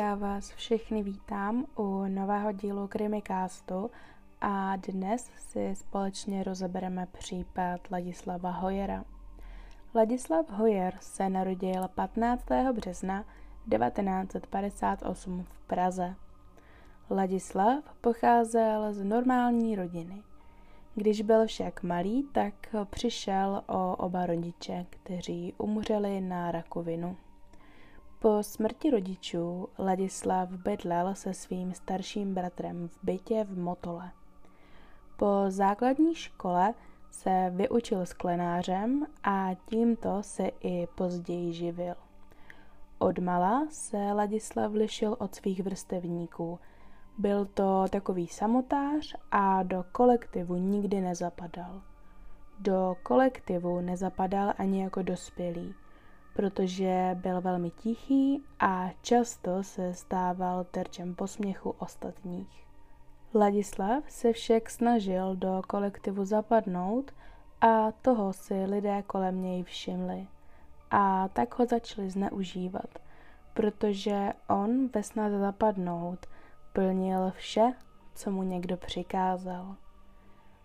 Já vás všechny vítám u nového dílu Krimikástu a dnes si společně rozebereme případ Ladislava Hojera. Ladislav Hojer se narodil 15. března 1958 v Praze. Ladislav pocházel z normální rodiny. Když byl však malý, tak přišel o oba rodiče, kteří umřeli na rakovinu. Po smrti rodičů Ladislav bydlel se svým starším bratrem v bytě v Motole. Po základní škole se vyučil sklenářem a tímto se i později živil. Odmala se Ladislav lišil od svých vrstevníků. Byl to takový samotář a do kolektivu nikdy nezapadal. Do kolektivu nezapadal ani jako dospělý – protože byl velmi tichý a často se stával terčem posměchu ostatních. Ladislav se však snažil do kolektivu zapadnout a toho si lidé kolem něj všimli. A tak ho začali zneužívat, protože on ve snaze zapadnout plnil vše, co mu někdo přikázal.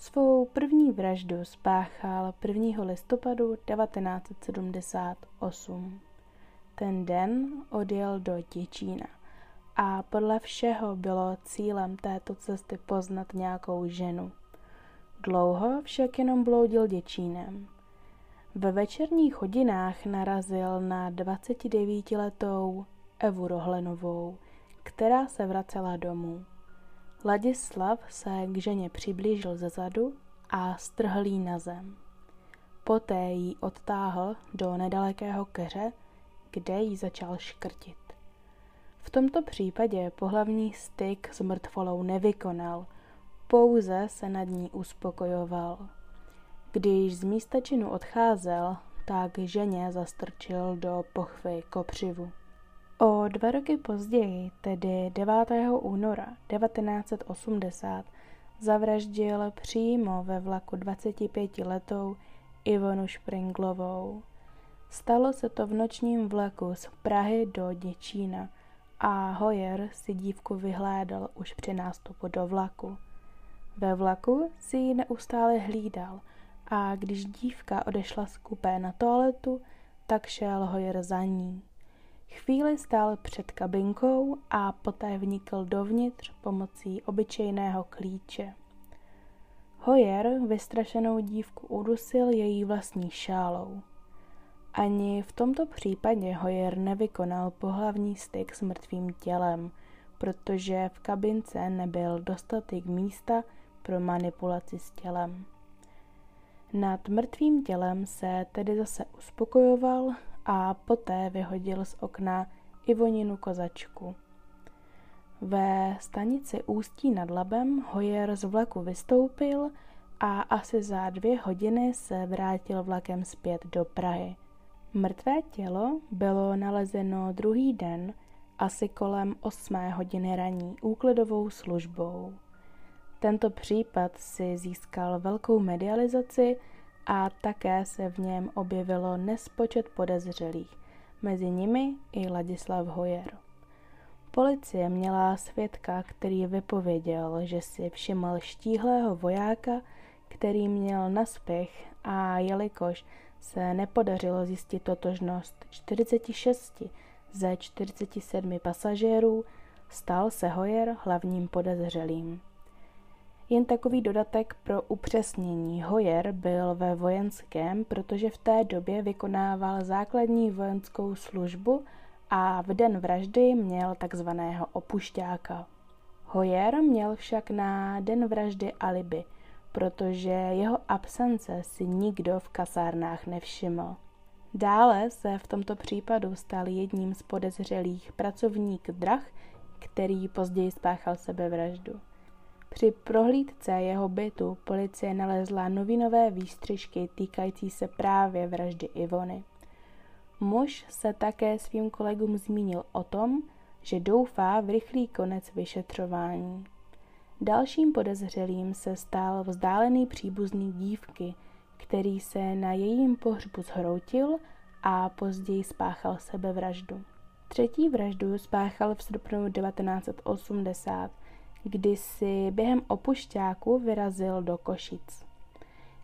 Svou první vraždu spáchal 1. listopadu 1978. Ten den odjel do Těčína a podle všeho bylo cílem této cesty poznat nějakou ženu. Dlouho však jenom bloudil Děčínem. Ve večerních hodinách narazil na 29-letou Evu Rohlenovou, která se vracela domů. Ladislav se k ženě přiblížil ze zadu a strhl jí na zem. Poté ji odtáhl do nedalekého keře, kde ji začal škrtit. V tomto případě pohlavní styk s mrtvolou nevykonal, pouze se nad ní uspokojoval. Když z místa činu odcházel, tak ženě zastrčil do pochvy kopřivu. O dva roky později, tedy 9. února 1980, zavraždil přímo ve vlaku 25-letou Ivonu Špringlovou. Stalo se to v nočním vlaku z Prahy do Děčína a Hoyer si dívku vyhlédal už při nástupu do vlaku. Ve vlaku si ji neustále hlídal a když dívka odešla z kupé na toaletu, tak šel Hoyer za ní. Chvíli stál před kabinkou a poté vnikl dovnitř pomocí obyčejného klíče. Hoyer vystrašenou dívku udusil její vlastní šálou. Ani v tomto případě Hoyer nevykonal pohlavní styk s mrtvým tělem, protože v kabince nebyl dostatek místa pro manipulaci s tělem. Nad mrtvým tělem se tedy zase uspokojoval a poté vyhodil z okna Ivoninu kozačku. Ve stanici Ústí nad Labem Hojer z vlaku vystoupil a asi za dvě hodiny se vrátil vlakem zpět do Prahy. Mrtvé tělo bylo nalezeno druhý den, asi kolem 8 hodiny raní úklidovou službou. Tento případ si získal velkou medializaci a také se v něm objevilo nespočet podezřelých, mezi nimi i Ladislav Hojer. Policie měla svědka, který vypověděl, že si všiml štíhlého vojáka, který měl naspěch a jelikož se nepodařilo zjistit totožnost 46 ze 47 pasažérů, stal se Hoyer hlavním podezřelým. Jen takový dodatek pro upřesnění. Hoyer byl ve vojenském, protože v té době vykonával základní vojenskou službu a v den vraždy měl takzvaného opušťáka. Hoyer měl však na den vraždy alibi, protože jeho absence si nikdo v kasárnách nevšiml. Dále se v tomto případu stal jedním z podezřelých pracovník Drach, který později spáchal sebevraždu. Při prohlídce jeho bytu policie nalezla novinové výstřižky týkající se právě vraždy Ivony. Muž se také svým kolegům zmínil o tom, že doufá v rychlý konec vyšetřování. Dalším podezřelým se stal vzdálený příbuzný dívky, který se na jejím pohřbu zhroutil a později spáchal sebevraždu. Třetí vraždu spáchal v srpnu 1980, kdy si během opušťáku vyrazil do Košic.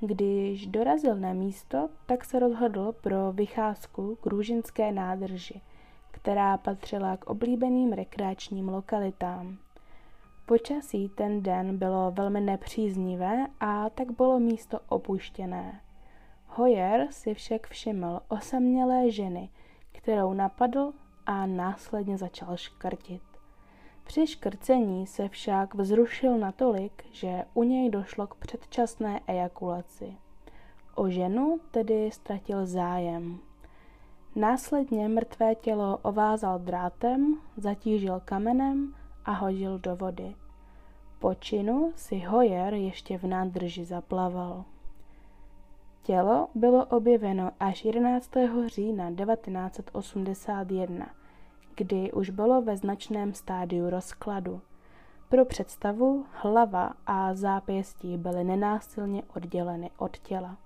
Když dorazil na místo, tak se rozhodl pro vycházku k Růžinské nádrži, která patřila k oblíbeným rekreačním lokalitám. Počasí ten den bylo velmi nepříznivé a tak bylo místo opuštěné. Hoyer si však všiml osamělé ženy, kterou napadl a následně začal škrtit. Při škrcení se však vzrušil natolik, že u něj došlo k předčasné ejakulaci. O ženu tedy ztratil zájem. Následně mrtvé tělo ovázal drátem, zatížil kamenem a hodil do vody. Po činu si Hoyer ještě v nádrži zaplaval. Tělo bylo objeveno až 11. října 1981 kdy už bylo ve značném stádiu rozkladu. Pro představu hlava a zápěstí byly nenásilně odděleny od těla.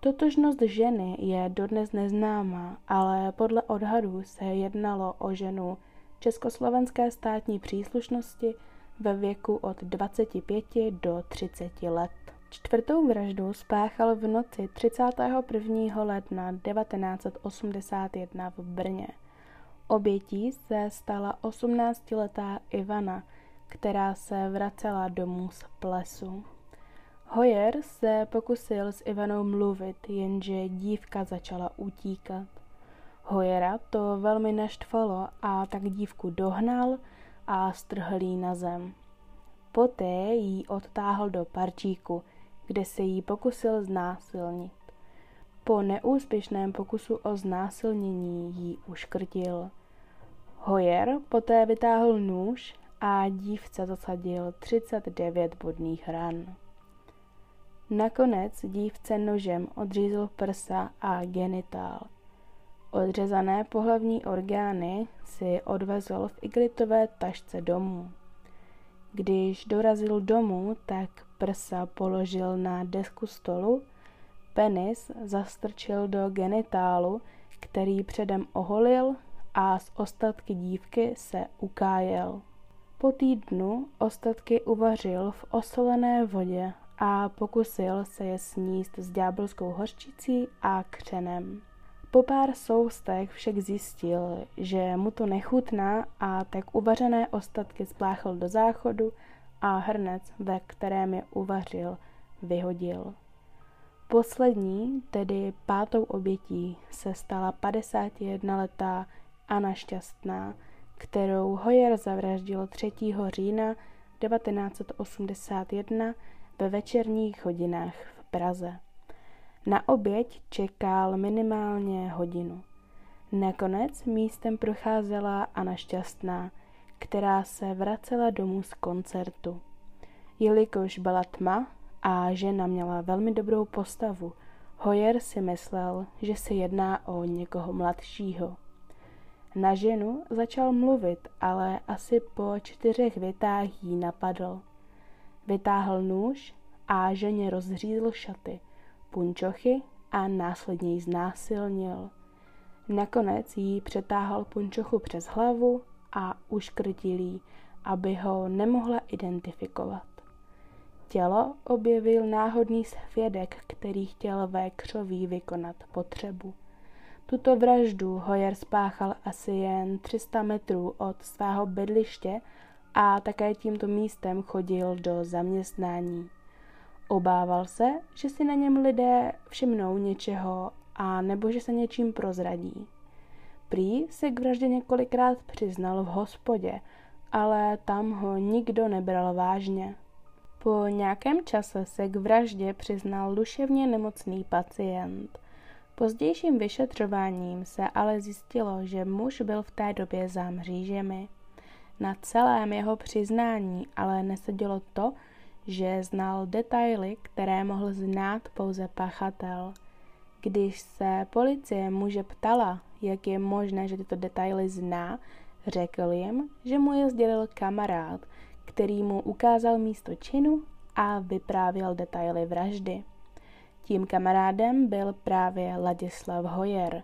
Totožnost ženy je dodnes neznámá, ale podle odhadů se jednalo o ženu československé státní příslušnosti ve věku od 25 do 30 let. Čtvrtou vraždu spáchal v noci 31. ledna 1981 v Brně. Obětí se stala 18-letá Ivana, která se vracela domů z plesu. Hoyer se pokusil s Ivanou mluvit, jenže dívka začala utíkat. Hojera to velmi naštvalo a tak dívku dohnal a strhl jí na zem. Poté jí odtáhl do parčíku, kde se jí pokusil znásilnit. Po neúspěšném pokusu o znásilnění jí uškrtil. Hoyer poté vytáhl nůž a dívce zasadil 39 bodných ran. Nakonec dívce nožem odřízl prsa a genitál. Odřezané pohlavní orgány si odvezl v iglitové tašce domů. Když dorazil domů, tak prsa položil na desku stolu, penis zastrčil do genitálu, který předem oholil a z ostatky dívky se ukájel. Po týdnu ostatky uvařil v osolené vodě a pokusil se je sníst s ďábelskou hořčicí a křenem. Po pár soustech však zjistil, že mu to nechutná a tak uvařené ostatky spláchl do záchodu a hrnec, ve kterém je uvařil, vyhodil. Poslední, tedy pátou obětí, se stala 51-letá Anna Šťastná, kterou Hoyer zavraždil 3. října 1981 ve večerních hodinách v Praze. Na oběť čekal minimálně hodinu. Nakonec místem procházela Anna Šťastná, která se vracela domů z koncertu. Jelikož byla tma a žena měla velmi dobrou postavu, Hoyer si myslel, že se jedná o někoho mladšího. Na ženu začal mluvit, ale asi po čtyřech větách jí napadl. Vytáhl nůž a ženě rozřízl šaty, punčochy a následně ji znásilnil. Nakonec jí přetáhl punčochu přes hlavu a uškrtil jí, aby ho nemohla identifikovat. Tělo objevil náhodný svědek, který chtěl ve křoví vykonat potřebu. Tuto vraždu Hoyer spáchal asi jen 300 metrů od svého bydliště a také tímto místem chodil do zaměstnání. Obával se, že si na něm lidé všimnou něčeho a nebo že se něčím prozradí. Prý se k vraždě několikrát přiznal v hospodě, ale tam ho nikdo nebral vážně. Po nějakém čase se k vraždě přiznal duševně nemocný pacient – Pozdějším vyšetřováním se ale zjistilo, že muž byl v té době za mřížemi. Na celém jeho přiznání ale nesedělo to, že znal detaily, které mohl znát pouze pachatel. Když se policie muže ptala, jak je možné, že tyto detaily zná, řekl jim, že mu je sdělil kamarád, který mu ukázal místo činu a vyprávěl detaily vraždy. Tím kamarádem byl právě Ladislav Hoyer,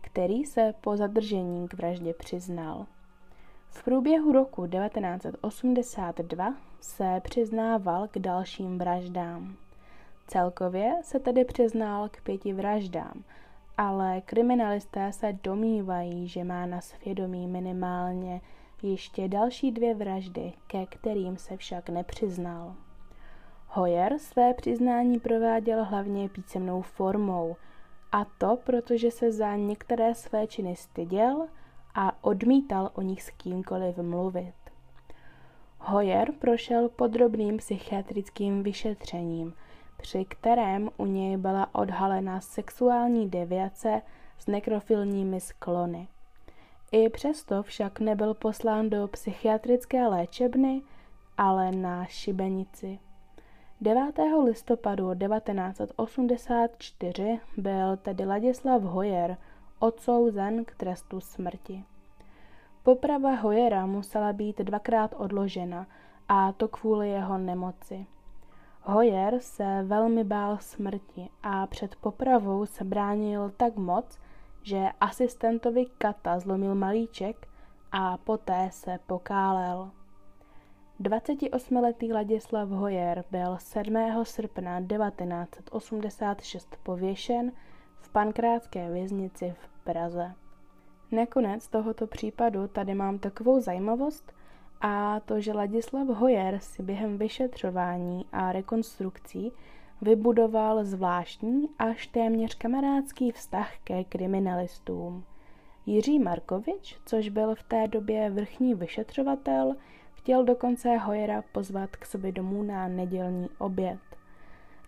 který se po zadržení k vraždě přiznal. V průběhu roku 1982 se přiznával k dalším vraždám. Celkově se tedy přiznal k pěti vraždám, ale kriminalisté se domnívají, že má na svědomí minimálně ještě další dvě vraždy, ke kterým se však nepřiznal. Hoyer své přiznání prováděl hlavně písemnou formou, a to protože se za některé své činy styděl a odmítal o nich s kýmkoliv mluvit. Hoyer prošel podrobným psychiatrickým vyšetřením, při kterém u něj byla odhalena sexuální deviace s nekrofilními sklony. I přesto však nebyl poslán do psychiatrické léčebny, ale na šibenici. 9. listopadu 1984 byl tedy Ladislav Hojer odsouzen k trestu smrti. Poprava Hojera musela být dvakrát odložena, a to kvůli jeho nemoci. Hoyer se velmi bál smrti a před popravou se bránil tak moc, že asistentovi Kata zlomil malíček a poté se pokálel. 28-letý Ladislav Hojer byl 7. srpna 1986 pověšen v pankrátské věznici v Praze. Nakonec tohoto případu tady mám takovou zajímavost a to, že Ladislav Hojer si během vyšetřování a rekonstrukcí vybudoval zvláštní až téměř kamarádský vztah ke kriminalistům. Jiří Markovič, což byl v té době vrchní vyšetřovatel, chtěl dokonce Hojera pozvat k sobě domů na nedělní oběd.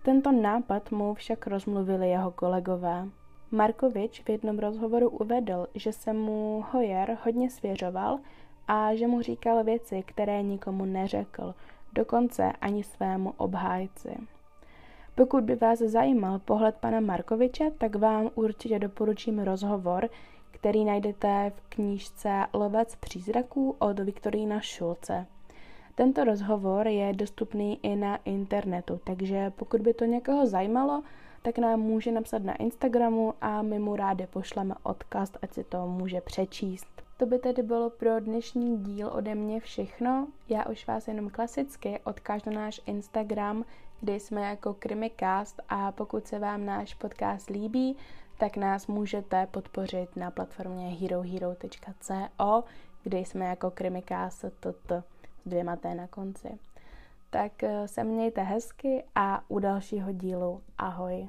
Tento nápad mu však rozmluvili jeho kolegové. Markovič v jednom rozhovoru uvedl, že se mu Hojer hodně svěřoval a že mu říkal věci, které nikomu neřekl, dokonce ani svému obhájci. Pokud by vás zajímal pohled pana Markoviče, tak vám určitě doporučím rozhovor, který najdete v knížce Lovec přízraků od Viktorína Šulce. Tento rozhovor je dostupný i na internetu, takže pokud by to někoho zajímalo, tak nám může napsat na Instagramu a my mu rádi pošleme odkaz, ať si to může přečíst. To by tedy bylo pro dnešní díl ode mě všechno. Já už vás jenom klasicky odkážu na náš Instagram, kde jsme jako Krimikast a pokud se vám náš podcast líbí, tak nás můžete podpořit na platformě herohero.co, kde jsme jako Krimikast s dvěma T na konci. Tak eh, se mějte hezky a u dalšího dílu ahoj.